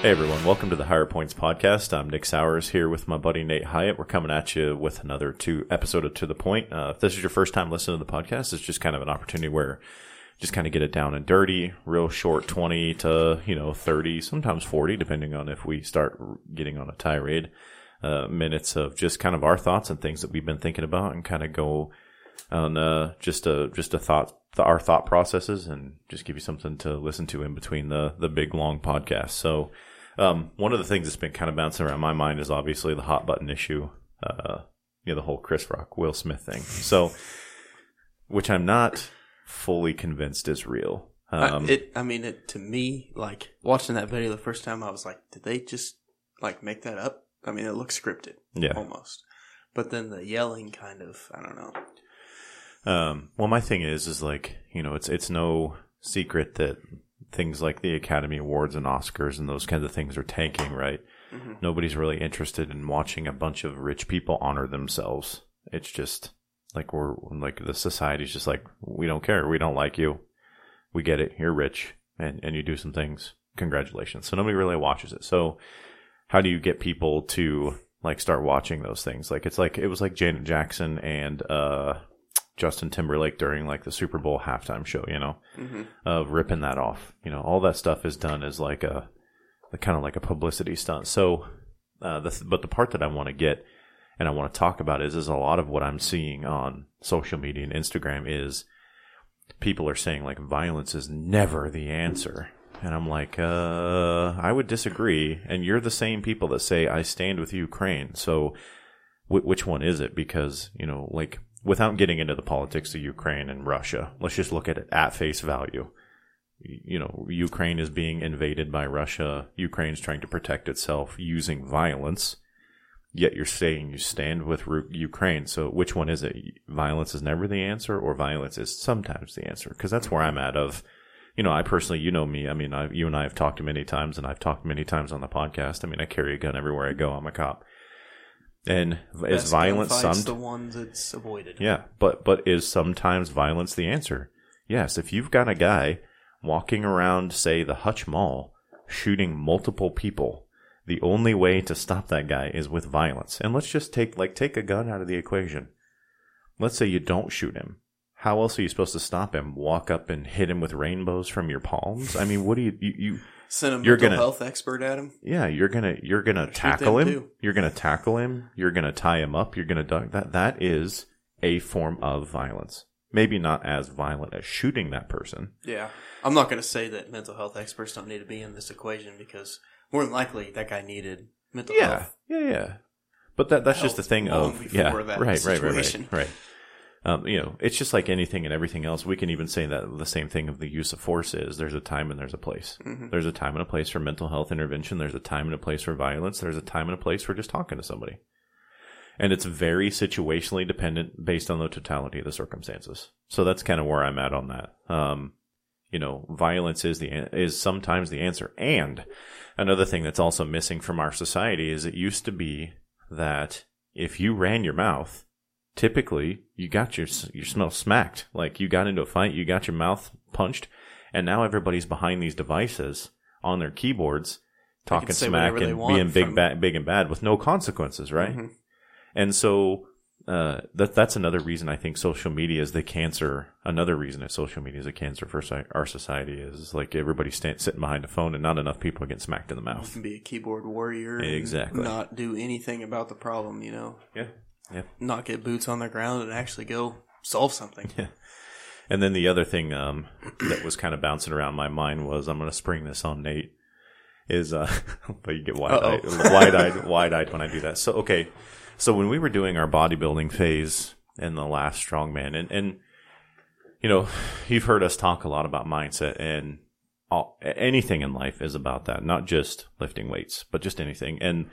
Hey everyone, welcome to the Higher Points podcast. I'm Nick Sowers here with my buddy Nate Hyatt. We're coming at you with another two episode of To the Point. Uh, if this is your first time listening to the podcast, it's just kind of an opportunity where just kind of get it down and dirty, real short, 20 to, you know, 30, sometimes 40, depending on if we start getting on a tirade, uh, minutes of just kind of our thoughts and things that we've been thinking about and kind of go on, uh, just a, just a thought, our thought processes and just give you something to listen to in between the, the big long podcast. So, um, one of the things that's been kind of bouncing around my mind is obviously the hot button issue, uh, you know, the whole Chris Rock, Will Smith thing. So, which I'm not fully convinced is real. Um, I, it, I mean, it to me, like watching that video the first time, I was like, did they just like make that up? I mean, it looks scripted, Yeah. almost. But then the yelling, kind of, I don't know. Um, well, my thing is, is like you know, it's it's no secret that things like the Academy Awards and Oscars and those kinds of things are tanking, right? Nobody's really interested in watching a bunch of rich people honor themselves. It's just like we're like the society's just like we don't care, we don't like you, we get it, you're rich and and you do some things. Congratulations. So nobody really watches it. So how do you get people to like start watching those things? Like it's like it was like Janet Jackson and uh Justin Timberlake during like the Super Bowl halftime show, you know, Mm-hmm. of ripping that off. You know, all that stuff is done as like a, kind of like a publicity stunt. So, uh, the, but the part that I want to get and I want to talk about is, is a lot of what I'm seeing on social media and Instagram is people are saying like violence is never the answer. And I'm like, uh, I would disagree. And you're the same people that say, I stand with Ukraine. So, wh- which one is it? Because, you know, like, without getting into the politics of Ukraine and Russia, let's just look at it at face value. You know, Ukraine is being invaded by Russia. Ukraine's trying to protect itself using violence. Yet you're saying you stand with Ukraine. So which one is it? Violence is never the answer, or violence is sometimes the answer? Because that's where I'm at. Of, you know, I personally, you know me. I mean, I, you and I have talked many times, and I've talked many times on the podcast. I mean, I carry a gun everywhere I go. I'm a cop. And is Best violence gunfights some the ones that's avoided? yeah, but but is sometimes violence the answer? Yes, if you've got a guy walking around, say the Hutch Mall, shooting multiple people, the only way to stop that guy is with violence. And let's just take like take a gun out of the equation. Let's say you don't shoot him. How else are you supposed to stop him? Walk up and hit him with rainbows from your palms? I mean, what do you you, you Send a You're mental gonna- health expert at him. yeah, you're gonna you're gonna Shoot tackle him. too. You're gonna tackle him. You're gonna tie him up. You're gonna duck. That that is a form of violence. Maybe not as violent as shooting that person. Yeah. I'm not to say that mental health experts don't need to be in this equation because more than likely that guy needed mental Yeah, health. yeah, yeah. yeah. But that that's just the thing of yeah, that right, right, right, right, right. Um, you know, it's just like anything and everything else. We can even say that the same thing of the use of force is there's a time and there's a place. Mhm. There's a time and a place for mental health intervention. There's a time and a place for violence. There's a time and a place for just talking to somebody. And it's very situationally dependent based on the totality of the circumstances. So that's kind of where I'm at on that. Um, you know, violence is the is sometimes the answer. And another thing that's also missing from our society is it used to be that if you ran your mouth, typically you got your your smell smacked. Like you got into a fight, you got your mouth punched, and now everybody's behind these devices on their keyboards, talking smack and being big, bad, big and bad with no consequences, right? Mhm. And so uh, that that's another reason I think social media is the cancer. Another reason that social media is a cancer for our society is like everybody stand, sitting behind a phone and not enough people get smacked in the You mouth. can be a keyboard warrior. and Exactly. Not do anything about the problem, you know? Yeah, yeah. Not get boots on the ground and actually go solve something. And then the other thing um, that was kind of bouncing around my mind was I'm going to spring this on Nate. Is uh, but you get wide eyed, wide eyed, wide eyed when I do that. So okay, so when we were doing our bodybuilding phase in the last strongman, and and you know, you've heard us talk a lot about mindset and all, anything in life is about that, not just lifting weights, but just anything. And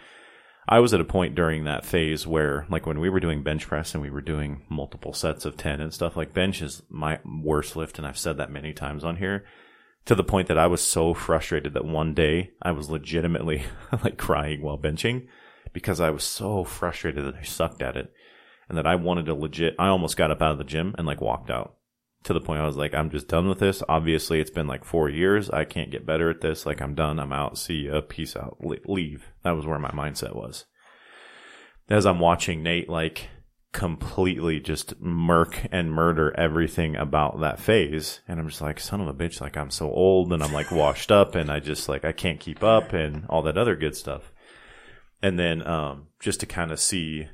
I was at a point during that phase where, like, when we were doing bench press and we were doing multiple sets of 10 and stuff, like, bench is my worst lift. And I've said that many times on here to the point that I was so frustrated that one day I was legitimately like crying while benching because I was so frustrated that I sucked at it and that I wanted to legit, I almost got up out of the gym and like walked out to the point I was like, I'm just done with this. Obviously, it's been like four years. I can't get better at this. Like, I'm done. I'm out. See ya. Peace out. Le- leave. That was where my mindset was. As I'm watching Nate, like, completely just murk and murder everything about that phase. And I'm just like, son of a bitch. Like, I'm so old and I'm like washed up and I just like, I can't keep up and all that other good stuff. And then, um, just to kind of see,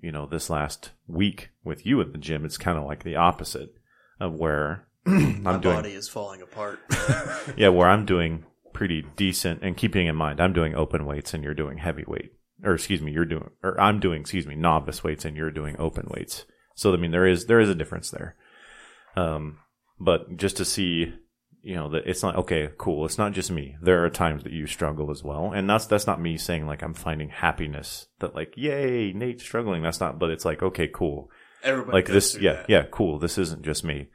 you know, this last week with you at the gym, it's kind of like the opposite of where I'm My doing, body is falling apart. yeah, where I'm doing pretty decent and keeping in mind, I'm doing open weights and you're doing heavyweight or excuse me, you're doing, or I'm doing, excuse me, novice weights and you're doing open weights. So, I mean, there is, there is a difference there. Um, but just to see, you know, that it's not, okay, cool. It's not just me. There are times that you struggle as well. And that's, that's not me saying like I'm finding happiness that like, yay, Nate's struggling. That's not, but it's like, okay, cool Everybody like this yeah that. yeah cool this isn't just me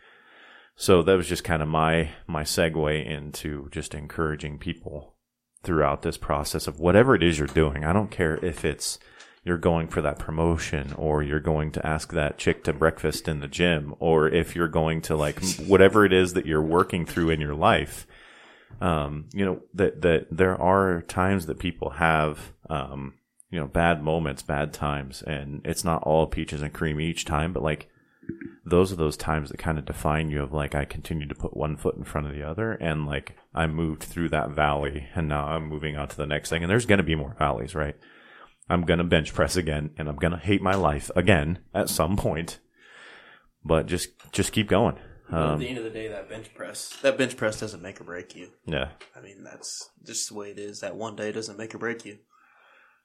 so that was just kind of my my segue into just encouraging people throughout this process of whatever it is you're doing i don't care if it's you're going for that promotion or you're going to ask that chick to breakfast in the gym or if you're going to like whatever it is that you're working through in your life um, you know that that there are times that people have um, you know bad moments bad times and it's not all peaches and cream each time but like those are those times that kind of define you of like i continue to put one foot in front of the other and like i moved through that valley and now i'm moving on to the next thing and there's going to be more valleys right i'm going to bench press again and i'm going to hate my life again at some point but just just keep going But at um, the end of the day, that bench press, that bench press doesn't make or break you. yeah I mean, that's just the way it is. That one day doesn't make or break you.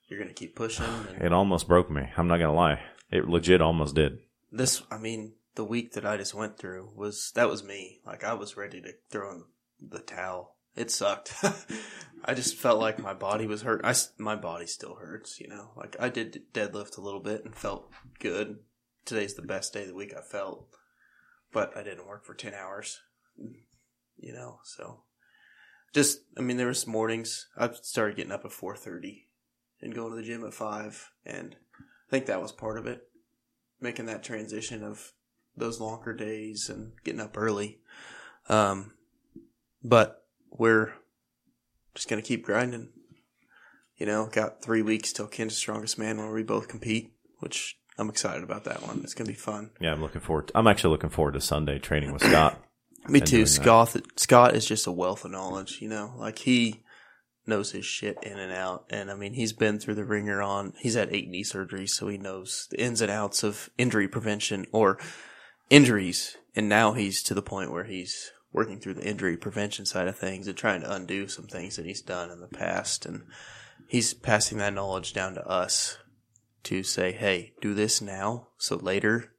You're gonna keep pushing. And it almost broke me i'm not going to lie it legit almost did this, I mean, the week that I just went through was that was me. Like I was ready to throw in the towel. It sucked. I just felt like my body was hurt. I my body still hurts. You know, like I did deadlift a little bit and felt good. Today's the best day of the week I felt, but I didn't work for ten hours. You know, so just I mean, there was mornings I started getting up at four thirty and going to the gym at five, and I think that was part of it making that transition of those longer days and getting up early. Um, but we're just gonna keep grinding. You know, got three weeks till Kansas Strongest Man where we both compete, which I'm excited about that one. It's gonna be fun. yeah i'm looking forward i'm actually looking forward to sunday training with scott Me too. Scott Scott is just a wealth of knowledge, you know. Like he knows his shit in and out. And I mean he's been through the wringer on he's had eight knee surgeries, so he knows the ins and outs of injury prevention or injuries. And now he's to the point where he's working through the injury prevention side of things and trying to undo some things that he's done in the past and he's passing that knowledge down to us to say, Hey, do this now so later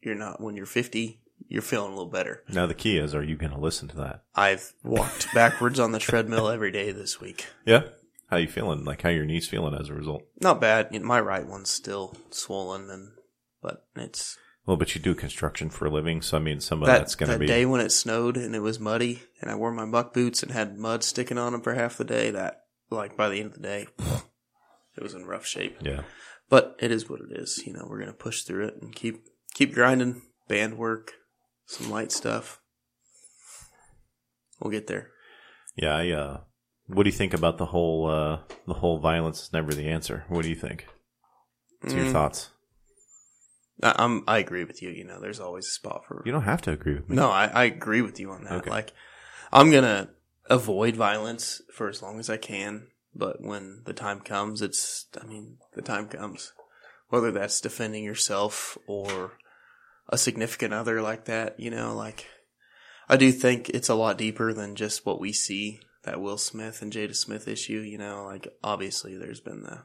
you're not when you're fifty, you're feeling a little better. now the key is are you going to listen to that I've walked backwards on the treadmill every day this week. yeah how you feeling like how your knees feeling as a result Not bad. You know, My right one's still swollen, and but it's well but you do construction for a living so i mean some of that, that's going to that be day when it snowed and it was muddy, and I wore my buck boots and had mud sticking on them for half the day. That like by the end of the day, it was in rough shape. yeah But it is what it is. You know, we're gonna push through it and keep keep grinding. Band work, some light stuff. We'll get there. Yeah, I, uh, what do you think about the whole, uh, the whole violence is never the answer? What do you think? What's your Mm. thoughts? I, I'm I agree with you. You know, there's always a spot for You don't have to agree with me. No, I, I agree with you on that. Okay. Like, I'm gonna avoid violence for as long as I can, but when the time comes, it's, I mean, the time comes. Whether that's defending yourself or a significant other like that, you know, like, I do think it's a lot deeper than just what we see, that Will Smith and Jada Smith issue, you know, like, obviously there's been the,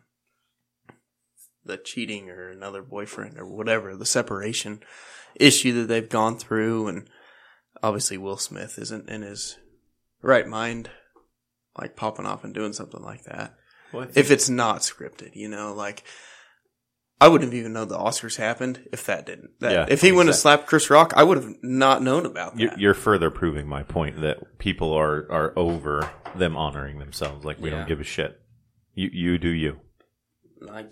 the cheating or another boyfriend or whatever, the separation issue that they've gone through and obviously Will Smith isn't in his right mind like popping off and doing something like that. Well, If it's not scripted, you know, like I wouldn't have even known the Oscars happened if that didn't. That, Yeah, if he wouldn't have slapped Chris Rock, I would have not known about that. you're, you're further proving my point that people are, are over them honoring themselves. Like we Yeah. don't give a shit. You, you do you. I,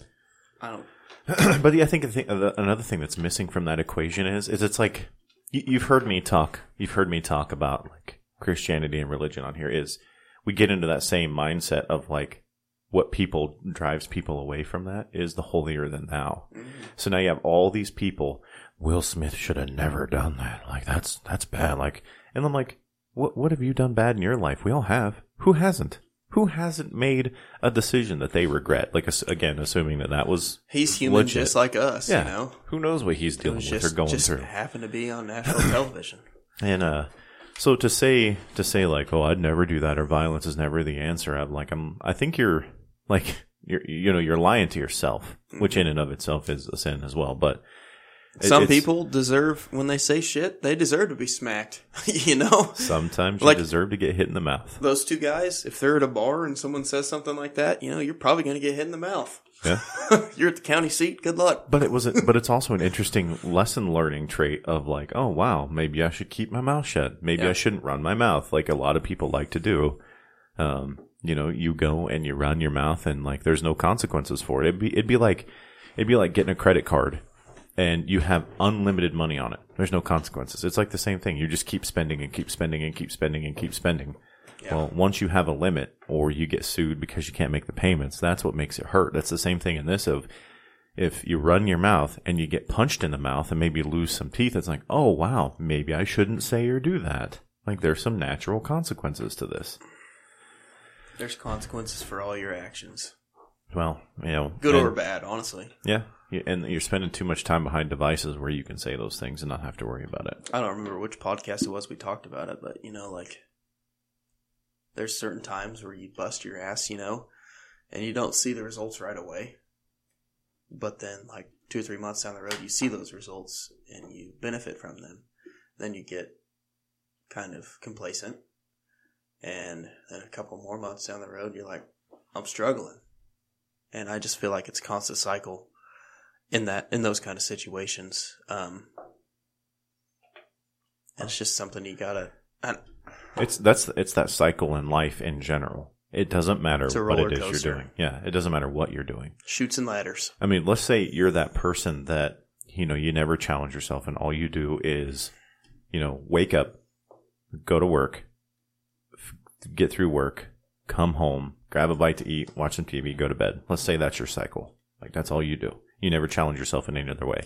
I don't. but yeah, I think the thing, the, another thing that's missing from that equation is, is it's like you, you've heard me talk. You've heard me talk about like Christianity and religion on here. Is we get into that same mindset of like what people drives people away from that is the holier than thou. So now you have all these people. Will Smith should have never done that. Like that's that's bad. Like, and I'm like, what what have you done bad in your life? We all have. Who hasn't? Who hasn't made a decision that they regret? Like again, assuming that that was He's human Legit. just like us, yeah. you know. Who knows what he's dealing with just, or going just through? happened to be on national television. And uh so to say to say like, oh, I'd never do that or violence is never the answer. I'm like I'm I think you're like you're you know, you're lying to yourself, which in and of itself is a sin as well. But it- Some people deserve when they say shit, they deserve to be smacked. you know? sometimes Like- you deserve to get hit in the mouth. Those two guys, if they're at a bar and someone says something like that, you know, you're probably going to get hit in the mouth. Yeah. you're at the county seat. Good luck. But it was a, but it's also an interesting lesson learning trait of like, oh wow, maybe I should keep my mouth shut. Maybe Yeah. I shouldn't run my mouth like a lot of people like to do. Um, you know, you go and you run your mouth and like there's no consequences for it. It'd be it'd be like it'd be like getting a credit card and you have unlimited money on it. There's no consequences. It's like the same thing. You just keep spending and keep spending and keep spending and keep spending. Yeah. Well, once you have a limit or you get sued because you can't make the payments, that's what makes it hurt. That's the same thing in this of if you run your mouth and you get punched in the mouth and maybe lose some teeth, it's like, oh wow, maybe I shouldn't say or do that. Like there's some natural consequences to this. There's consequences for all your actions, Well, you know, good and- or bad, honestly. yeah, and you're spending too much time behind devices where you can say those things and not have to worry about it. I don't remember which podcast it was we talked about it, but you know, like there's certain times where you bust your ass, you know, and you don't see the results right away. But then like two or three months down the road you see those results and you benefit from them. Then you get kind of complacent. And then a couple more months down the road you're like, I'm struggling. And I just feel like it's a constant cycle in that in those kind of situations. Um and it's just something you gotta. I, It's that's it's that cycle in life in general. It doesn't matter what it is coaster. you're doing. Yeah, it doesn't matter what you're doing. Chutes and Ladders. I mean, let's say you're that person that, you know, you never challenge yourself and all you do is, you know, wake up, go to work, get through work, come home, grab a bite to eat, watch some TV, go to bed. Let's say that's your cycle. Like that's all you do. You never challenge yourself in any other way.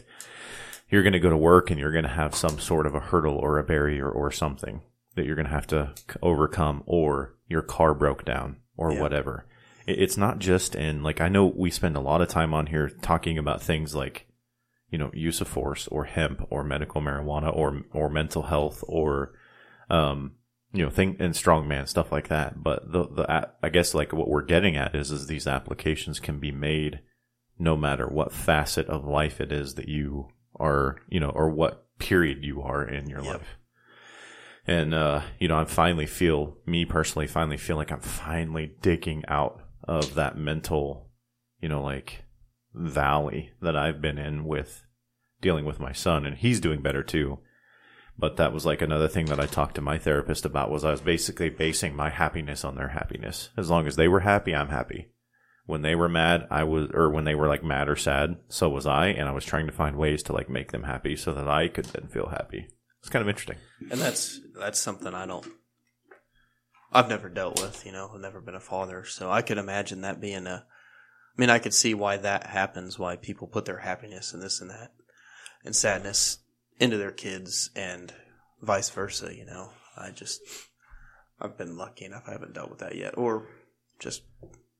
You're going to go to work and you're going to have some sort of a hurdle or a barrier or something that you're going to have to overcome or your car broke down or Yeah. whatever. It's not just in like I know we spend a lot of time on here talking about things like you know use of force or hemp or medical marijuana or or mental health or um you know thing and strongman stuff like that. But the the I guess like what we're getting at is is these applications can be made no matter what facet of life it is that you are you know or what period you are in your Yep. life. And uh, you know, I finally feel me personally finally feel like I'm finally digging out of that mental, you know, like valley that I've been in with dealing with my son and he's doing better too. But that was like another thing that I talked to my therapist about was I was basically basing my happiness on their happiness. As long as they were happy, I'm happy. When they were mad, I was, or when they were like mad or sad, so was I, and I was trying to find ways to like make them happy so that I could then feel happy. It's kind of interesting. And that's that's something I don't. I've never dealt with. You know, I've never been a father, so I could imagine that being a. I mean, I could see why that happens. Why people put their happiness and this and that, and sadness into their kids, and vice versa. You know, I just. I've been lucky enough. I haven't dealt with that yet, or just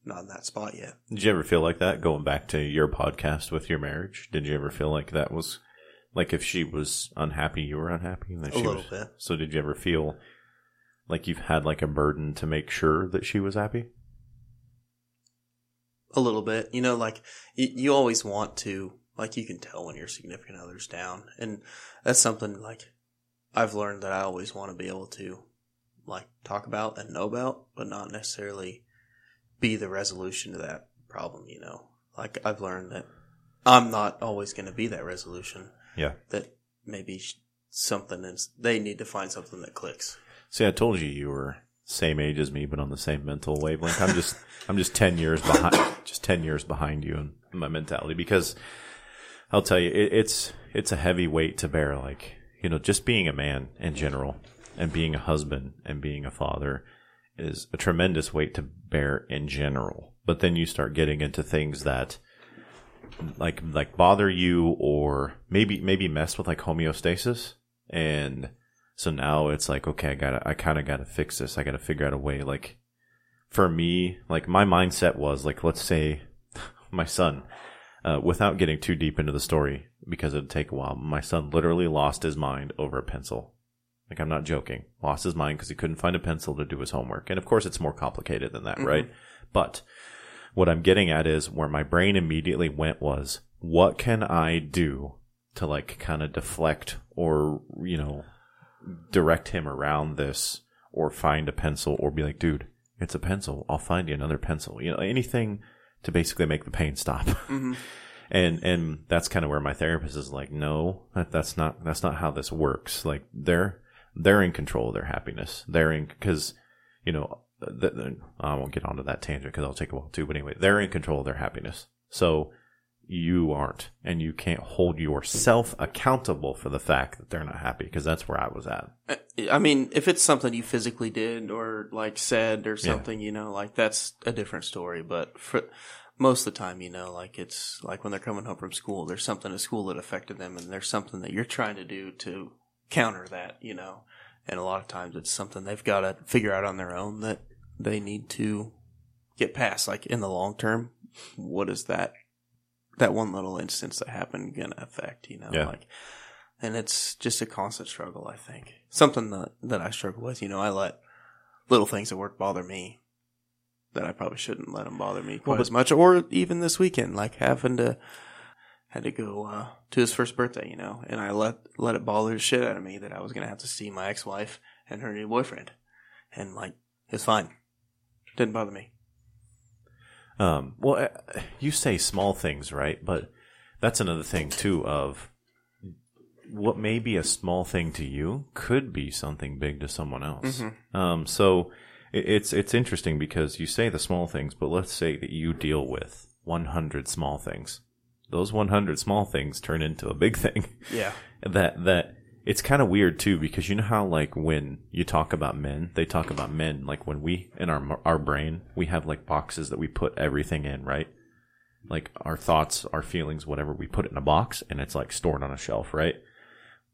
not in that spot yet. Did you ever feel like that going back to your podcast with your marriage? Did you ever feel like that was like if she was unhappy, you were unhappy? And that A she little was, bit. So did you ever feel like you've had like a burden to make sure that she was happy? A little bit. You know, like you, you always want to, like you can tell when your significant other's down. And that's something like I've learned that I always want to be able to like talk about and know about, but not necessarily be the resolution to that problem, you know. Like I've learned that I'm not always going to be that resolution. Yeah. That maybe something is, they need to find something that clicks. See, I told you you were same age as me, but on the same mental wavelength. I'm just, I'm just ten years behind, just ten years behind you in my mentality because I'll tell you, it, it's, it's a heavy weight to bear. Like, you know, just being a man in general and being a husband and being a father is a tremendous weight to bear in general. But then you start getting into things that like like bother you or maybe maybe mess with like homeostasis and so now it's like okay I got to I kind of got to fix this. I got to figure out a way like for me like my mindset was like let's say my son uh, without getting too deep into the story because it'd take a while. My son literally lost his mind over a pencil. Like I'm not joking. Lost his mind because he couldn't find a pencil to do his homework. And of course, it's more complicated than that, right? But what I'm getting at is where my brain immediately went was, what can I do to like kind of deflect or you know direct him around this or find a pencil or be like, dude, it's a pencil. I'll find you another pencil. You know, anything to basically make the pain stop. Mm-hmm. and and that's kind of where my therapist is like, no, that, that's not that's not how this works. Like they're they're in control of their happiness. They're in because you know th- th- I won't get onto that tangent because I'll take a while too. But anyway, they're in control of their happiness. So you aren't, and you can't hold yourself accountable for the fact that they're not happy because that's where I was at. I mean, if it's something you physically did or like said or something, you know, like that's a different story. But for most of the time, you know, like it's like when they're coming home from school, there's something at school that affected them, and there's something that you're trying to do to counter that, you know. And a lot of times, it's something they've got to figure out on their own that they need to get past. Like in the long term, what is that? That one little instance that happened gonna affect, you know, Yeah. like, and it's just a constant struggle. I think something that that I struggle with. You know, I let little things at work bother me that I probably shouldn't let them bother me quite Well, as much. Or even this weekend, like having to had to go uh, to his first birthday, you know, and I let let it bother the shit out of me that I was gonna have to see my ex wife and her new boyfriend, and like it's fine, didn't bother me. Um, well, uh, you say small things, right? But that's another thing too. Of what may be a small thing to you could be something big to someone else. Um, so it, it's it's interesting because you say the small things, but let's say that you deal with 100 small things. Those 100 small things turn into a big thing. Yeah, that that it's kind of weird too because you know how like when you talk about men they talk about men like when we in our our brain we have like boxes that we put everything in right? Like our thoughts our feelings whatever we put it in a box and it's like stored on a shelf right?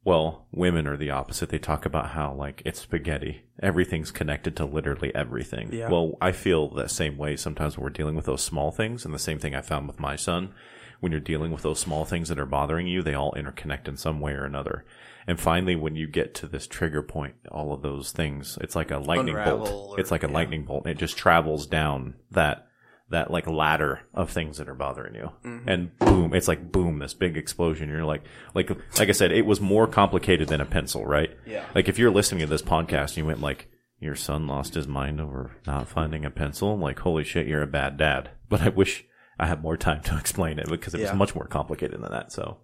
Well women are the opposite. They talk about how like it's spaghetti. Everything's connected to literally everything. Yeah. well i feel that same way sometimes when we're dealing with those small things and the same thing i found with my son. When you're dealing with those small things that are bothering you, they all interconnect in some way or another. And finally, when you get to this trigger point, all of those things, it's like a lightning Unravel bolt. or- it's like a yeah. lightning bolt. It just travels down that, that like ladder of things that are bothering you. Mm-hmm. And boom, it's like boom, this big explosion. You're like, like, like I said, it was more complicated than a pencil, right? Yeah. Like if you're listening to this podcast and you went like, your son lost his mind over not finding a pencil, like, holy shit, you're a bad dad. But I wish I had more time to explain it because it Yeah. was much more complicated than that. So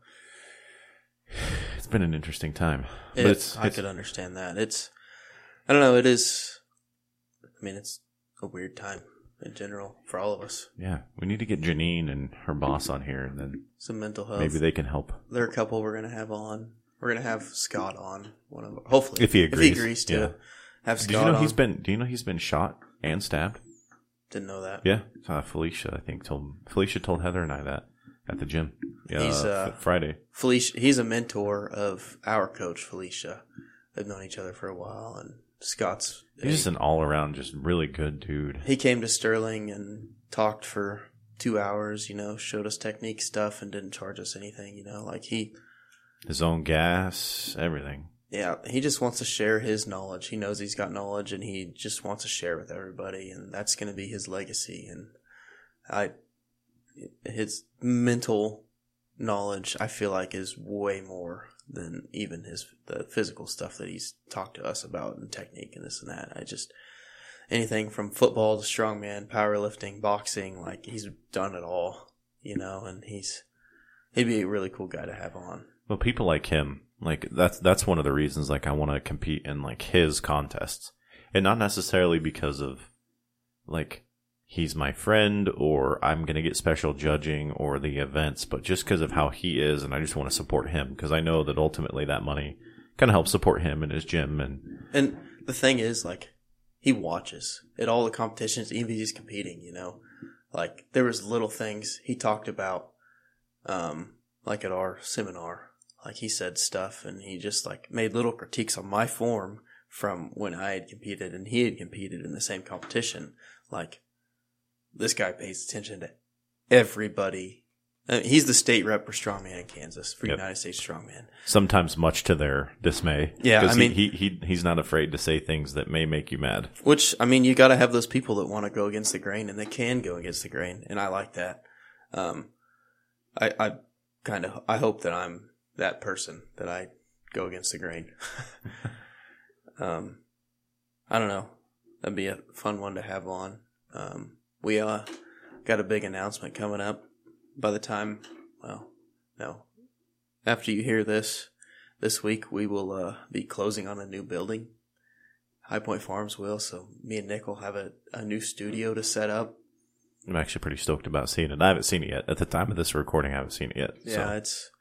it's been an interesting time. But It- it's, I it's could understand that. It's I don't know. It is. I mean, it's a weird time in general for all of us. yeah, we need to get Janine and her boss on here, and then Some mental health. maybe they can help. there are a couple we're gonna have on. We're gonna have Scott on one of them, hopefully If he agrees. if he agrees to yeah. have Scott Did you know on. he's been? Do you know he's been shot and stabbed? Didn't know that. Yeah, uh, Felicia. I think told Felicia told Heather and I that at the gym. Yeah, He's, uh, Friday. Felicia. He's a mentor of our coach Felicia. They've known each other for a while, and Scott's. He's just an all around, just really good dude. he came to Sterling and talked for two hours. You know, showed us technique stuff and didn't charge us anything. You know, like he His own gas, everything. Yeah, he just wants to share his knowledge. He knows he's got knowledge and he just wants to share with everybody and that's going to be his legacy and I his mental knowledge I feel like is way more than even his the physical stuff that he's talked to us about and technique and this and that. I just anything from football to strongman, powerlifting, boxing, like he's done it all, you know, and he's he'd be a really cool guy to have on. Well, people like him, like that's that's one of the reasons like I want to compete in like his contests, and not necessarily because of like he's my friend or I'm gonna get special judging or the events, but just because of how he is, and I just want to support him because I know that ultimately that money kind of helps support him and his gym and And the thing is, like, he watches at all the competitions, even if he's competing. You know, like there was little things he talked about, um, like at our seminar. Like he said stuff, and he just like made little critiques on my form from when I had competed and he had competed in the same competition. Like this guy pays attention to everybody. I mean, he's the state rep for strongman in Kansas for Yep. United States Strongman. sometimes much to their dismay. Yeah, I he- mean- he, he he's not afraid to say things that may make you mad. Which I mean, you got to have those people that want to go against the grain, and they can go against the grain, and I like that. Um, I, I kind of I hope that I'm that person that I go against the grain. um, I don't know. That'd be a fun one to have on. Um, we uh got a big announcement coming up. By the time, well, no, after you hear this, this week we will uh, be closing on a new building. High Point Farms will. So me and Nick will have a, a new studio to set up. I'm actually pretty stoked about seeing it. I haven't seen it yet. At the time of this recording, I haven't seen it yet. Yeah, So it's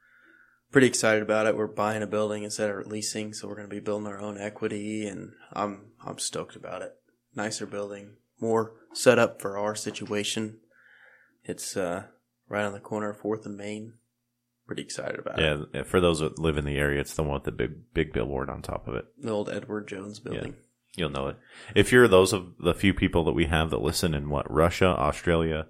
pretty excited about it. We're buying a building instead of leasing, so we're going to be building our own equity, and I'm I'm stoked about it. Nicer building, more set up for our situation. It's uh, right on the corner of Fourth and Main. Pretty excited about it. yeah, for those that live in the area, it's the one with the big big billboard on top of it. The old Edward Jones building. You'll know it. If you're those of the few people that we have that listen in what Russia, Australia,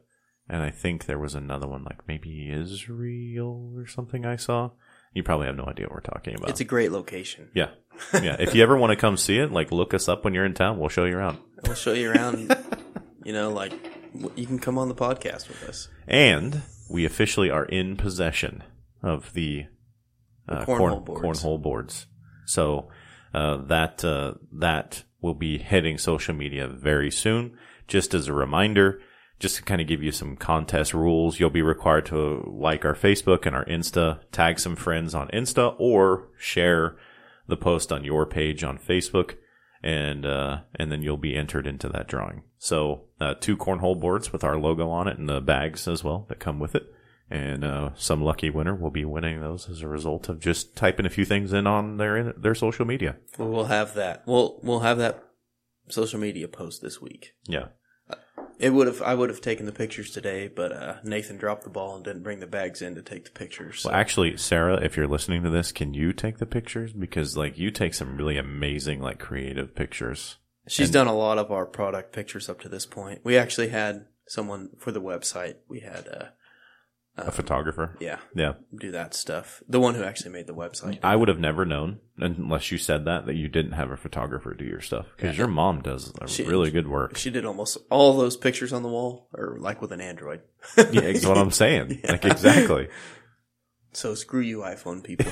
and I think there was another one like maybe Israel or something I saw. You probably have no idea what we're talking about. It's a great location. yeah, yeah. If you ever want to come see it, like look us up when you're in town. We'll show you around. We'll show you around. you know, like you can come on the podcast with us. And we officially are in possession of the, uh, cornhole corn- boards. cornhole boards. So uh, that uh, that will be hitting social media very soon. Just as a reminder, just to kind of give you some contest rules, you'll be required to like our Facebook and our Insta, tag some friends on Insta, or share the post on your page on Facebook, and uh, and then you'll be entered into that drawing. So uh, two cornhole boards with our logo on it and the bags as well that come with it. And uh, some lucky winner will be winning those as a result of just typing a few things in on their their social media. Well, we'll have that. We'll we'll have that social media post this week. Yeah, It would have. I would have taken the pictures today, but uh, Nathan dropped the ball and didn't bring the bags in to take the pictures. So. Well, actually, Sarah, if you're listening to this, can you take the pictures? Because like you take some really amazing, like creative pictures. She's done a lot of our product pictures up to this point. We actually had someone for the website. We had, uh, A photographer. yeah, Yeah, do that stuff. The one who actually made the website. I would have never known unless you said that that you didn't have a photographer do your stuff because your mom does She- really good work. She did almost all those pictures on the wall, or like with an Android. yeah, that's what I'm saying. Like exactly. So screw you, iPhone people.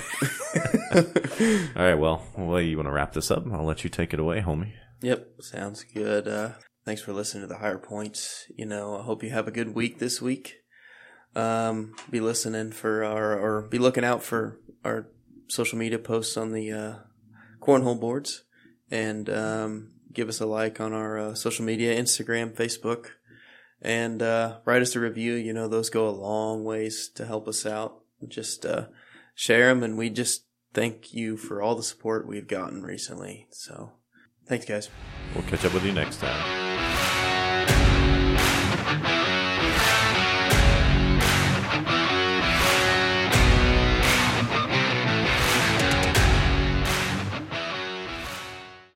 All right. Well, well, you want to wrap this up? I'll let you take it away, homie. Yep, sounds good. Uh, thanks for listening to the higher points. You know, I hope you have a good week this week. Um, be listening for our, or be looking out for our social media posts on the uh, cornhole boards, and um, give us a like on our uh, social media, Instagram, Facebook, and uh, write us a review. You know, those go a long ways to help us out. Just uh, share them, and we just thank you for all the support we've gotten recently. So. Thanks, guys. We'll catch up with you next time.